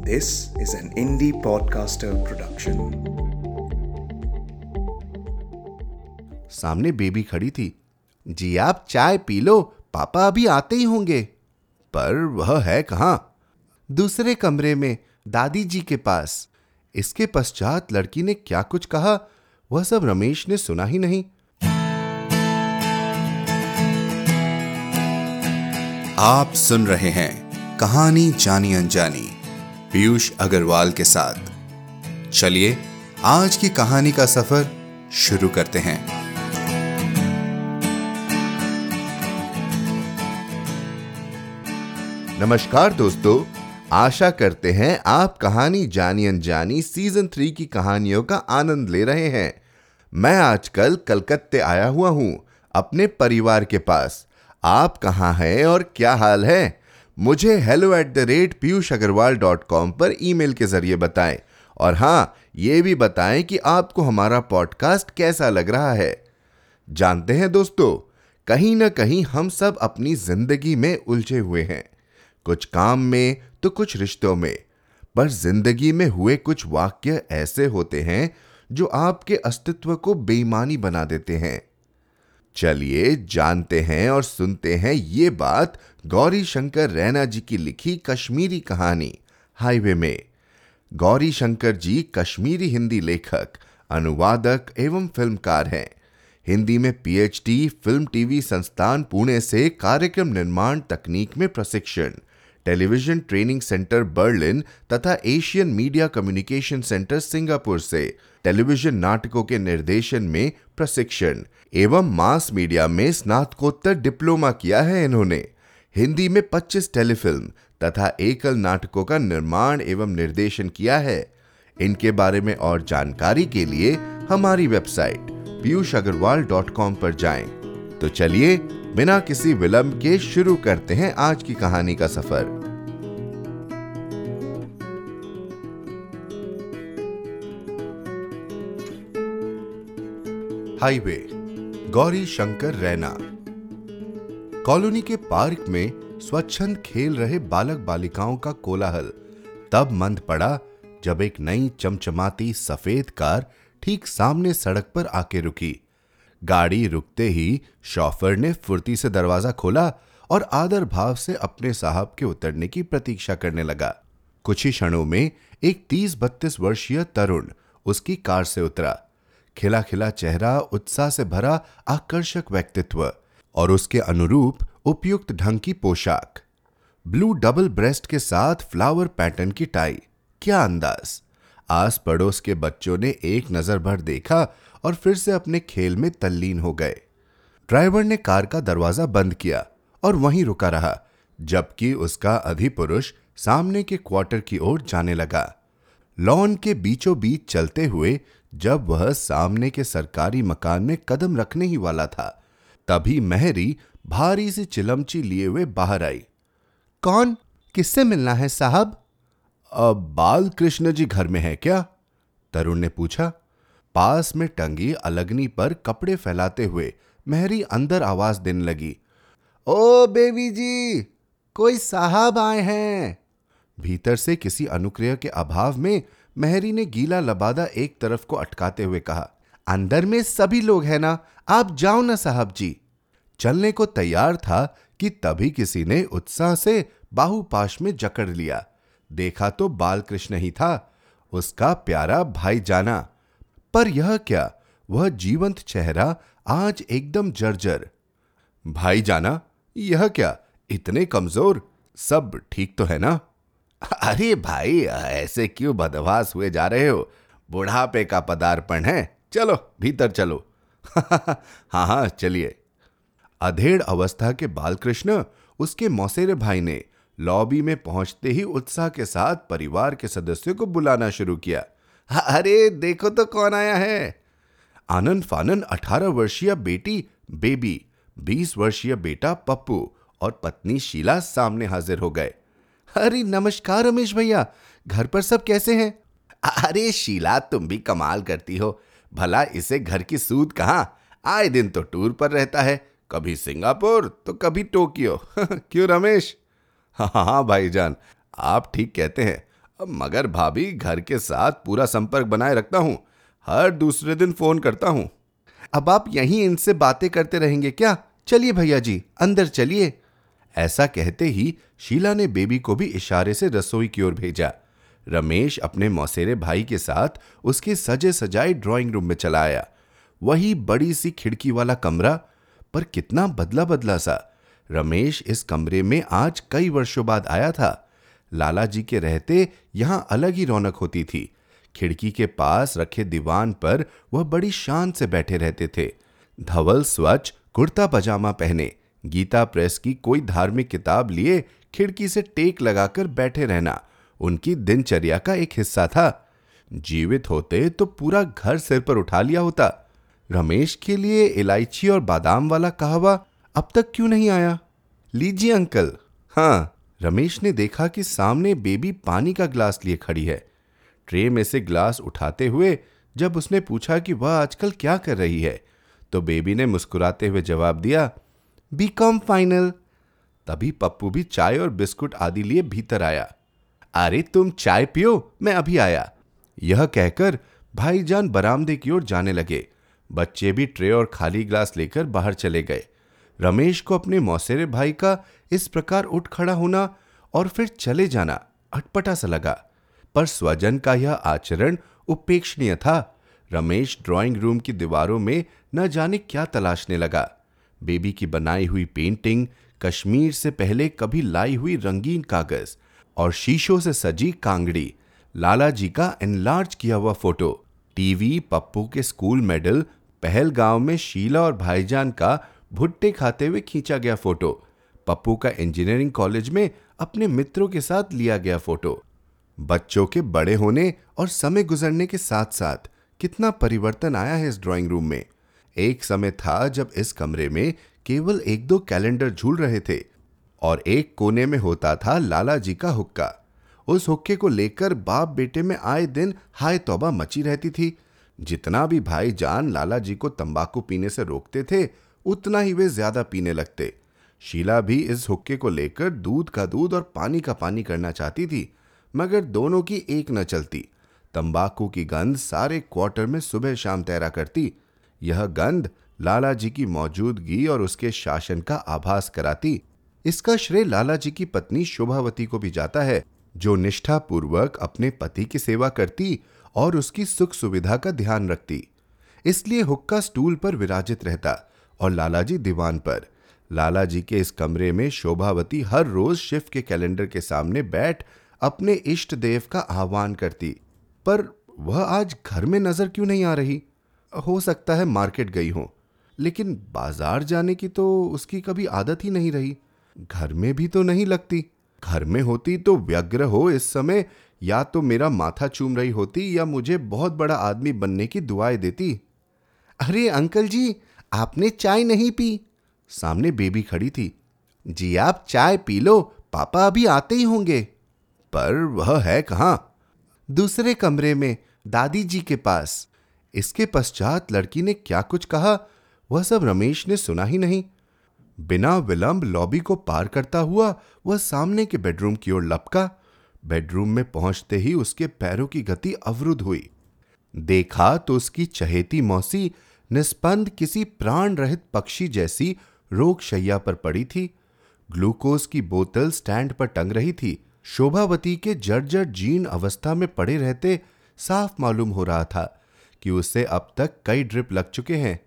This is an indie podcaster production. सामने baby खड़ी थी। जी आप चाय पी लो पापा अभी आते ही होंगे। पर वह है कहाँ? दूसरे कमरे में दादी जी के पास। इसके पश्चात लड़की ने क्या कुछ कहा वह सब रमेश ने सुना ही नहीं। आप सुन रहे हैं कहानी जानी अनजानी। पीयूष अग्रवाल के साथ। चलिए, आज की कहानी का सफ़र शुरू करते हैं। नमस्कार दोस्तों, आशा करते हैं आप कहानी जानी अनजानी सीज़न थ्री की कहानियों का आनंद ले रहे हैं। मैं आजकल कलकत्ते आया हुआ हूँ, अपने परिवार के पास। आप कहाँ हैं और क्या हाल है? मुझे hello at the rate Piyush Agarwal dot com पर ईमेल के ज़रिए बताएँ। और हाँ ये भी बताएँ कि आपको हमारा पॉडकास्ट कैसा लग रहा है। जानते हैं दोस्तों, कहीं ना कहीं हम सब अपनी ज़िंदगी में उलझे हुए हैं। कुछ काम में तो कुछ रिश्तों में। पर ज़िंदगी में हुए कुछ वाक्य ऐसे होते हैं जो आपके अस्तित्व को बेईमानी बना देते हैं। चलिए जानते हैं और सुनते हैं ये बात गौरी शंकर रैना जी की लिखी कश्मीरी कहानी, हाईवे में। गौरी शंकर जी कश्मीरी हिंदी लेखक, अनुवादक एवं फिल्मकार हैं। हिंदी में पीएचडी, फ़िल्म टीवी संस्थान पुणे से कार्यक्रम निर्माण तकनीक में प्रशिक्षण। टेलीविज़न ट्रेनिंग सेंटर बर्लिन तथा Asian media communication centre Singapore से। टेलीविज़न नाटकों के निर्देशन में प्रशिक्षण एवं मास मीडिया में स्नातकोत्तर डिप्लोमा किया है इन्होंने। हिंदी में 25 टेलीफिल्म तथा एकल नाटकों का निर्माण एवं निर्देशन किया है। इनके बारे में और जानकारी के लिए हमारी website Piyush Agarwal dot com पर जाए। तो चलिए, बिना किसी विलंब के शुरू करते हैं आज की कहानी का सफ़र। हाईवे, गौरी शंकर रैना। कॉलोनी के पार्क में स्वच्छंद खेल रहे बालक बालिकाओं का कोलाहल। तब मंद पड़ा जब एक नई चमचमाती सफ़ेद कार ठीक सामने सड़क पर आके रुकी। गाड़ी रुकते ही शॉफर ने फुर्ती से दरवाज़ा खोला और आदर भाव से अपने साहब के उतरने की प्रतीक्षा करने लगा। कुछ ही क्षणों में एक तीस बत्तीस वर्षीय तरुण उसकी कार से उतरा। खिला खिला चेहरा, उत्साह से भरा आकर्षक व्यक्तित्व और उसके अनुरूप उपयुक्त ढंग की पोशाक। ब्लू डबल ब्रेस्ट के साथ फ्लावर पैटर्न की टाई। क्या अंदाज? आस पड़ोस के बच्चों ने एक नज़र भर देखा और फिर से अपने खेल में तल्लीन हो गए। ड्राइवर ने कार का दरवाज़ा बंद किया और वहीं रुका रहा, जबकि उसका अधिपुरुष सामने के क्वार्टर की ओर जाने लगा। लॉन के बीचों बीच चलते हुए जब वह सामने के सरकारी मकान में कदम रखने ही वाला था, तभी महरी भारी सी चिलमची लिए हुए बाहर आई। कौन? किससे मिलना है, साहब? अब बाल कृष्ण जी घर में है क्या? तरुण ने पूछा। पास में टंगी अलगनी पर कपड़े फैलाते हुए महरी अंदर आवाज़ देने लगी। ओ बेबी जी, कोई साहब आए हैं? भीतर से किसी अनुक्रिया के अभाव में महरी ने गीला लबादा एक तरफ़ को अटकाते हुए कहा, अंदर में सभी लोग हैं ना, आप जाओ ना साहब जी। चलने को तैयार था कि तभी किसी ने उत्साह से बाहुपाश में जकड़ लिया। देखा तो बालकृष्ण ही था, उसका प्यारा भाई जाना। पर यह क्या, वह जीवंत चेहरा आज एकदम जर्जर। भाई जाना, यह क्या, इतने कमज़ोर, सब ठीक तो है ना? अरे भाई, ऐसे क्यों बदवास हुए जा रहे हो? बुढ़ापे का पदार्पण है। चलो, भीतर चलो। हाँ हाँ चलिए। अधेड़ अवस्था के बालकृष्ण उसके मौसेरे भाई ने लॉबी में पहुँचते ही उत्साह के साथ परिवार के सदस्यों को बुलाना शुरू किया। अरे, देखो तो कौन आया है। आनंद फानन अठारह वर्षीय बेटी, बेबी, बीस वर्षीय बेटा पप्पू और पत्नी शीला सामने हाजिर हो गए। अरे नमस्कार रमेश भैया घर पर सब कैसे हैं? अरे शीला तुम भी कमाल करती हो। भला इसे घर की सूद कहाँ? आए दिन तो टूर पर रहता है कभी सिंगापुर तो कभी टोक्यो। क्यों रमेश? हाँ हाँ भाईजान आप ठीक कहते हैं। अब मगर भाभी घर के साथ पूरा संपर्क बनाए रखता हूँ हर दूसरे दिन फ़ोन करता हूँ। अब आप यहीं इनसे बातें करते रहेंगे क्या? चलिए भैया जी अंदर चलिए। ऐसा कहते ही शीला ने बेबी को भी इशारे से रसोई की ओर भेजा। रमेश अपने मौसेरे भाई के साथ उसके सजे सजाए ड्राइंग रूम में चला आया वही बड़ी सी खिड़की वाला कमरा, पर कितना बदला बदला सा। रमेश इस कमरे में आज कई वर्षों बाद आया था। लाला जी के रहते यहाँ अलग ही रौनक होती थी। खिड़की के पास रखे दीवान पर वह बड़ी शान से बैठे रहते थे। धवल स्वच्छ कुर्ता पजामा पहने। गीता प्रेस की कोई धार्मिक किताब लिए खिड़की से टेक लगाकर बैठे रहना उनकी दिनचर्या का एक हिस्सा था। जीवित होते तो पूरा घर सिर पर उठा लिया होता। रमेश के लिए इलायची और बादाम वाला कहवा अब तक क्यों नहीं आया? लीजिए अंकल। हाँ रमेश ने देखा कि सामने बेबी पानी का ग्लास लिए खड़ी है। ट्रे में से ग्लास उठाते हुए जब उसने पूछा कि वह आजकल क्या कर रही है तो बेबी ने मुस्कुराते हुए जवाब दिया बी कॉम फाइनल तभी पप्पू भी चाय और बिस्कुट आदि लिए भीतर आया। अरे, तुम चाय पियो, मैं अभी आया। यह कहकर भाईजान बरामदे की ओर जाने लगे। बच्चे भी ट्रे और खाली ग्लास लेकर बाहर चले गए। रमेश को अपने मौसेरे भाई का इस प्रकार उठ खड़ा होना और फिर चले जाना अटपटा सा लगा। पर स्वजन का यह आचरण उपेक्षणीय था। रमेश ड्राइंग रूम की दीवारों में न जाने क्या तलाशने लगा। बेबी की बनाई हुई पेंटिंग कश्मीर से पहले कभी लाई हुई रंगीन कागज़ और शीशों से सजी कांगड़ी। लाला जी का एनलार्ज किया हुआ फ़ोटो टीवी, पप्पू के स्कूल मेडल पहलगांव में शीला और भाईजान का भुट्टे खाते हुए खींचा गया फ़ोटो पप्पू का इंजीनियरिंग कॉलेज में अपने मित्रों के साथ लिया गया फ़ोटो बच्चों के बड़े होने और समय गुजरने के साथ साथ कितना परिवर्तन आया है इस ड्राइंग रूम में। एक समय था जब इस कमरे में केवल एक दो कैलेंडर झूल रहे थे और एक कोने में होता था लाला जी का हुक्का। उस हुक्के को लेकर बाप बेटे में आए दिन हाय तौबा मची रहती थी। जितना भी भाई जान लाला जी को तंबाकू पीने से रोकते थे, उतना ही वे ज़्यादा पीने लगते। शीला भी इस हुक्के को लेकर दूध का दूध और पानी का पानी करना चाहती थी, मगर दोनों की एक न चलती। तंबाकू की गंध सारे क्वार्टर में सुबह शाम तैरा करती यह गंध लाला जी की मौजूदगी और उसके शासन का आभास कराती। इसका श्रेय लाला जी की पत्नी शोभावती को भी जाता है, जो निष्ठापूर्वक अपने पति की सेवा करती और उसकी सुख सुविधा का ध्यान रखती। इसलिए हुक्का स्टूल पर विराजित रहता और लालाजी दीवान पर। लाला जी के इस कमरे में शोभावती हर रोज शिव के कैलेंडर के सामने बैठ अपने इष्ट देव का आह्वान करती। पर वह आज घर में नज़र क्यों नहीं आ रही? हो सकता है मार्केट गई हो, लेकिन बाज़ार जाने की तो उसकी कभी आदत ही नहीं रही। घर में भी तो नहीं लगती। घर में होती तो व्यग्र हो इस समय, या तो मेरा माथा चूम रही होती या मुझे बहुत बड़ा आदमी बनने की दुआएँ देती। अरे अंकल जी, आपने चाय नहीं पी। सामने बेबी खड़ी थी। जी आप चाय पी लो, पापा अभी आते ही होंगे। पर वह है कहाँ? दूसरे कमरे में, दादी जी के पास। इसके पश्चात लड़की ने क्या कुछ कहा, वह सब रमेश ने सुना ही नहीं। बिना विलंब लॉबी को पार करता हुआ वह सामने के बेडरूम की ओर लपका। बेडरूम में पहुँचते ही उसके पैरों की गति अवरुद्ध हुई। देखा तो उसकी चहेती मौसी निस्पंद किसी प्राण रहित पक्षी जैसी रोग शैया पर पड़ी थी। ग्लूकोज की बोतल स्टैंड पर टंग रही थी। शोभावती के जर्जर जीर्ण अवस्था में पड़े रहते साफ़ मालूम हो रहा था। कि उसे अब तक कई ड्रिप लग चुके हैं।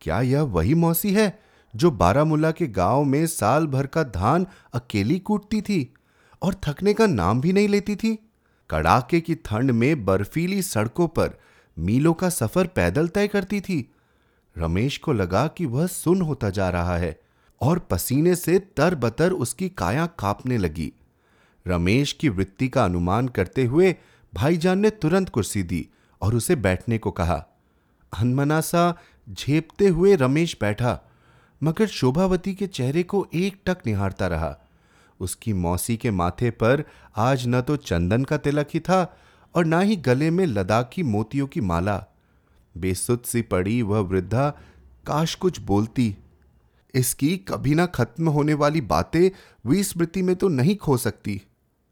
क्या यह वही मौसी है जो बारामूला के गाँव में साल भर का धान अकेली कूटती थी और थकने का नाम भी नहीं लेती थी? कड़ाके की ठंड में बर्फीली सड़कों पर मीलों का सफ़र पैदल तय करती थी। रमेश को लगा कि वह सुन होता जा रहा है और पसीने से तर बतर उसकी काया कांपने लगी। रमेश की वृत्ति का अनुमान करते हुए भाईजान ने तुरंत कुर्सी दी और उसे बैठने को कहा। अनमना सा झेपते हुए रमेश बैठा, मगर शोभावती के चेहरे को एक टक निहारता रहा। उसकी मौसी के माथे पर आज न तो चंदन का तिलक ही था और ना ही गले में लद्दाखी मोतियों की माला। बेसुध सी पड़ी वह वृद्धा, काश कुछ बोलती। इसकी कभी ना खत्म होने वाली बातें विस्मृति में तो नहीं खो सकती।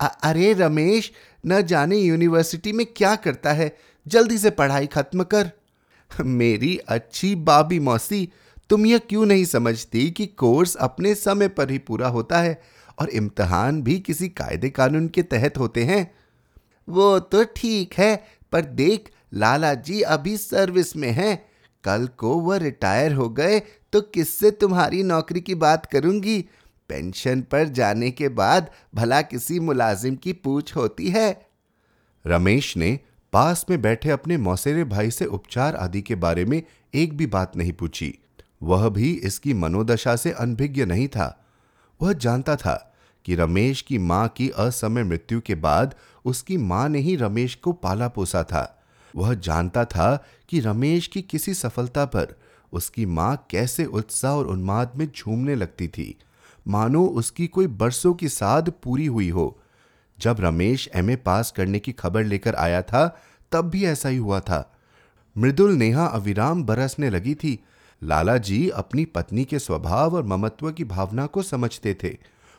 अरे रमेश, न जाने यूनिवर्सिटी में क्या करता है? जल्दी से पढ़ाई खत्म कर। मेरी अच्छी बाबी मौसी, तुम यह क्यों नहीं समझती कि कोर्स अपने समय पर ही पूरा होता है और इम्तहान भी किसी कायदे कानून के तहत होते हैं? वो तो ठीक है, पर देख, लाला जी अभी सर्विस में हैं। कल को वह रिटायर हो गए तो किससे तुम्हारी नौकरी की बात करूँगी? पेंशन पर जाने के बाद भला किसी मुलाजिम की पूछ होती है। रमेश ने पास में बैठे अपने मौसेरे भाई से उपचार आदि के बारे में एक भी बात नहीं पूछी। वह भी इसकी मनोदशा से अनभिज्ञ नहीं था। वह जानता था कि रमेश की माँ की असमय मृत्यु के बाद उसकी माँ ने ही रमेश को पाला पोसा था। वह जानता था कि रमेश की किसी सफलता पर उसकी माँ कैसे उत्साह और उन्माद में झूमने लगती थी। मानो उसकी कोई बरसों की साध पूरी हुई हो। जब रमेश एमए पास करने की खबर लेकर आया था, तब भी ऐसा ही हुआ था। मृदुल नेहा अविराम बरसने लगी थी। लाला जी अपनी पत्नी के स्वभाव और ममत्व की भावना को समझते थे।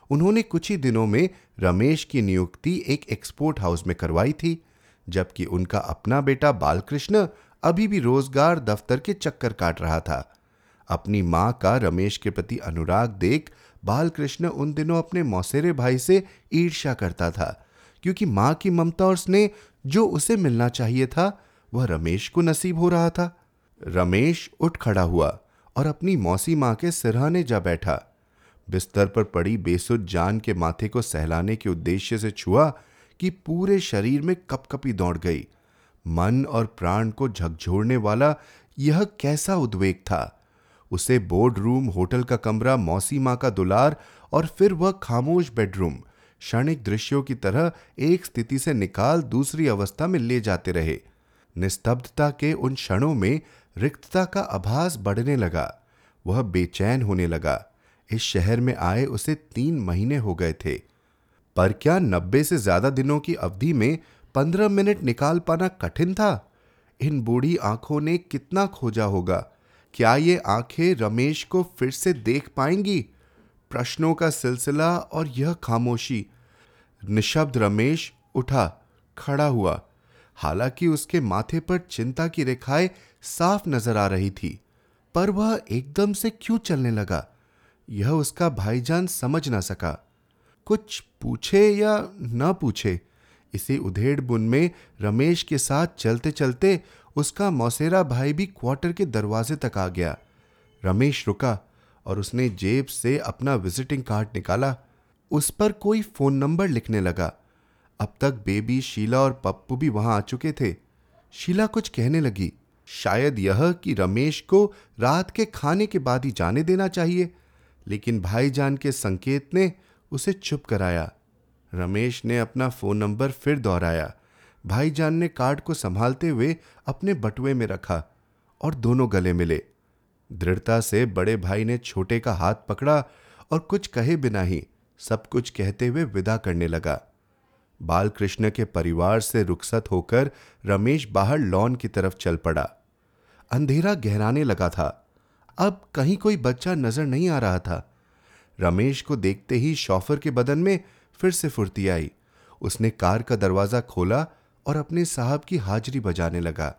उन्होंने कुछ ही दिनों में रमेश की नियुक्ति एक एक्सपोर्ट हाउस में करवाई थी, जबकि उनका अपना बेटा बालकृष्ण अभी भी रोज़गार दफ्तर के चक्कर काट रहा था। अपनी माँ का रमेश के प्रति अनुराग देख बालकृष्ण उन दिनों अपने मौसेरे भाई से ईर्ष्या करता था, क्योंकि माँ की ममता और स्नेह जो उसे मिलना चाहिए था, वह रमेश को नसीब हो रहा था। रमेश उठ खड़ा हुआ और अपनी मौसी माँ के सिरहाने जा बैठा। बिस्तर पर पड़ी बेसुध जान के माथे को सहलाने के उद्देश्य से छुआ कि पूरे शरीर में कपकपी दौड़ गई। मन और प्राण को झकझोरने वाला यह कैसा उद्वेग था? उसे बोर्ड रूम होटल का कमरा, मौसी माँ का दुलार और फिर वह खामोश बेडरूम क्षणिक दृश्यों की तरह एक स्थिति से निकाल दूसरी अवस्था में ले जाते रहे। निस्तब्धता के उन क्षणों में रिक्तता का आभास बढ़ने लगा। वह बेचैन होने लगा। इस शहर में आए उसे तीन महीने हो गए थे। पर क्या नब्बे से ज़्यादा दिनों की अवधि में पंद्रह मिनट निकाल पाना कठिन था? इन बूढ़ी आँखों ने कितना खोजा होगा? क्या ये आँखें रमेश को फिर से देख पाएँगी? प्रश्नों का सिलसिला और यह खामोशी। निशब्द रमेश उठा, खड़ा हुआ। हालाँकि उसके माथे पर चिंता की रेखाएँ साफ़ नज़र आ रही थी, पर वह एकदम से क्यों चलने लगा? यह उसका भाईजान समझ ना सका। कुछ पूछे या न पूछे, इसी उधेड़ बुन में रमेश के साथ चलते चलते उसका मौसेरा भाई भी क्वार्टर के दरवाजे तक आ गया। रमेश रुका और उसने जेब से अपना विजिटिंग कार्ड निकाला। उस पर कोई फ़ोन नंबर लिखने लगा। अब तक बेबी शीला और पप्पू भी वहाँ आ चुके थे। शीला कुछ कहने लगी, शायद यह कि रमेश को रात के खाने के बाद ही जाने देना चाहिए। लेकिन भाईजान के संकेत ने उसे चुप कराया। रमेश ने अपना फ़ोन नंबर फिर दोहराया। भाईजान ने कार्ड को संभालते हुए अपने बटुए में रखा और दोनों गले मिले। दृढ़ता से बड़े भाई ने छोटे का हाथ पकड़ा और कुछ कहे बिना ही सब कुछ कहते हुए विदा करने लगा। बालकृष्ण के परिवार से रुखसत होकर रमेश बाहर लॉन की तरफ़ चल पड़ा। अंधेरा गहराने लगा था। अब कहीं कोई बच्चा नज़र नहीं आ रहा था। रमेश को देखते ही शॉफर के बदन में फिर से फुर्ती आई। उसने कार का दरवाज़ा खोला और अपने साहब की हाजिरी बजाने लगा।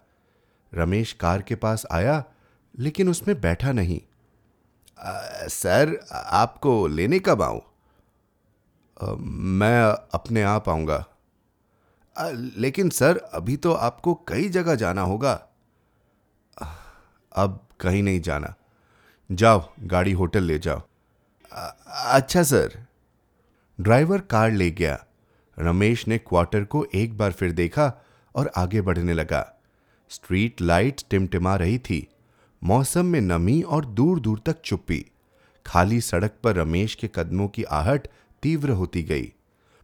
रमेश कार के पास आया लेकिन उसमें बैठा नहीं। आ, सर आपको लेने कब आऊँ? मैं अपने आप आऊँगा। लेकिन सर अभी तो आपको कई जगह जाना होगा। अब कहीं नहीं जाना। जाओ गाड़ी होटल ले जाओ। अच्छा सर। ड्राइवर कार ले गया। रमेश ने क्वार्टर को एक बार फिर देखा और आगे बढ़ने लगा। स्ट्रीट लाइट टिमटिमा रही थी। मौसम में नमी और दूर दूर तक चुप्पी। खाली सड़क पर रमेश के कदमों की आहट तीव्र होती गई।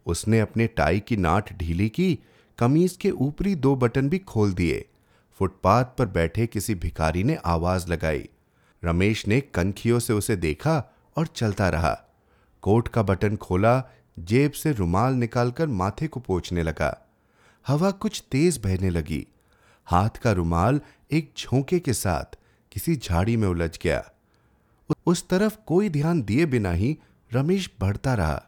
उसने अपने टाई की नाट ढीली की, कमीज के ऊपरी दो बटन भी खोल दिए। फुटपाथ पर बैठे किसी भिखारी ने आवाज़ लगाई। रमेश ने कनखियों से उसे देखा और चलता रहा। कोट का बटन खोला जेब से रुमाल निकालकर माथे को पोछने लगा। हवा कुछ तेज बहने लगी। हाथ का रुमाल एक झोंके के साथ किसी झाड़ी में उलझ गया। उस तरफ़ कोई ध्यान दिए बिना ही रमेश बढ़ता रहा।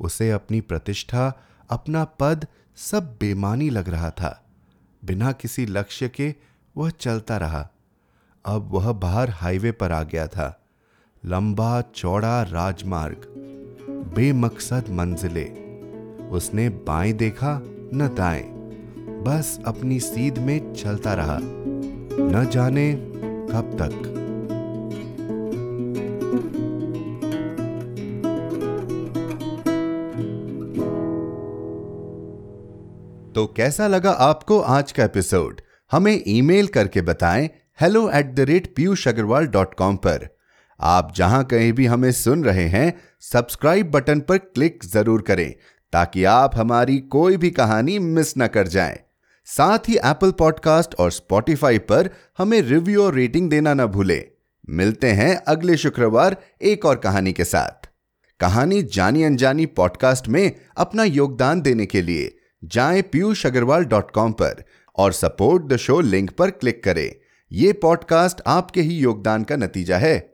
उसे अपनी प्रतिष्ठा, अपना पद सब बेमानी लग रहा था। बिना किसी लक्ष्य के वह चलता रहा। अब वह बाहर हाईवे पर आ गया था। लंबा, चौड़ा राजमार्ग। बेमकसद मंजिले। उसने बाएँ देखा, न दाएँ। बस अपनी सीध में चलता रहा। न जाने कब तक। तो कैसा लगा आपको आज का एपिसोड? हमें ईमेल करके बताएँ। Hello at the rate Piyush Agarwal dot com पर। आप जहाँ कहीं भी हमें सुन रहे हैं सब्सक्राइब बटन पर क्लिक ज़रूर करें, ताकि आप हमारी कोई भी कहानी मिस न कर जाएँ। साथ ही एप्पल पॉडकास्ट और स्पॉटिफाई पर हमें रिव्यू और रेटिंग देना ना भूलें। मिलते हैं अगले शुक्रवार एक और कहानी के साथ। कहानी जानी अनजानी पॉडकास्ट में अपना योगदान देने के लिए जाए पीयूष अग्रवाल डॉट कॉम पर और सपोर्ट द शो लिंक पर क्लिक करें। यह पॉडकास्ट आपके ही योगदान का नतीजा है।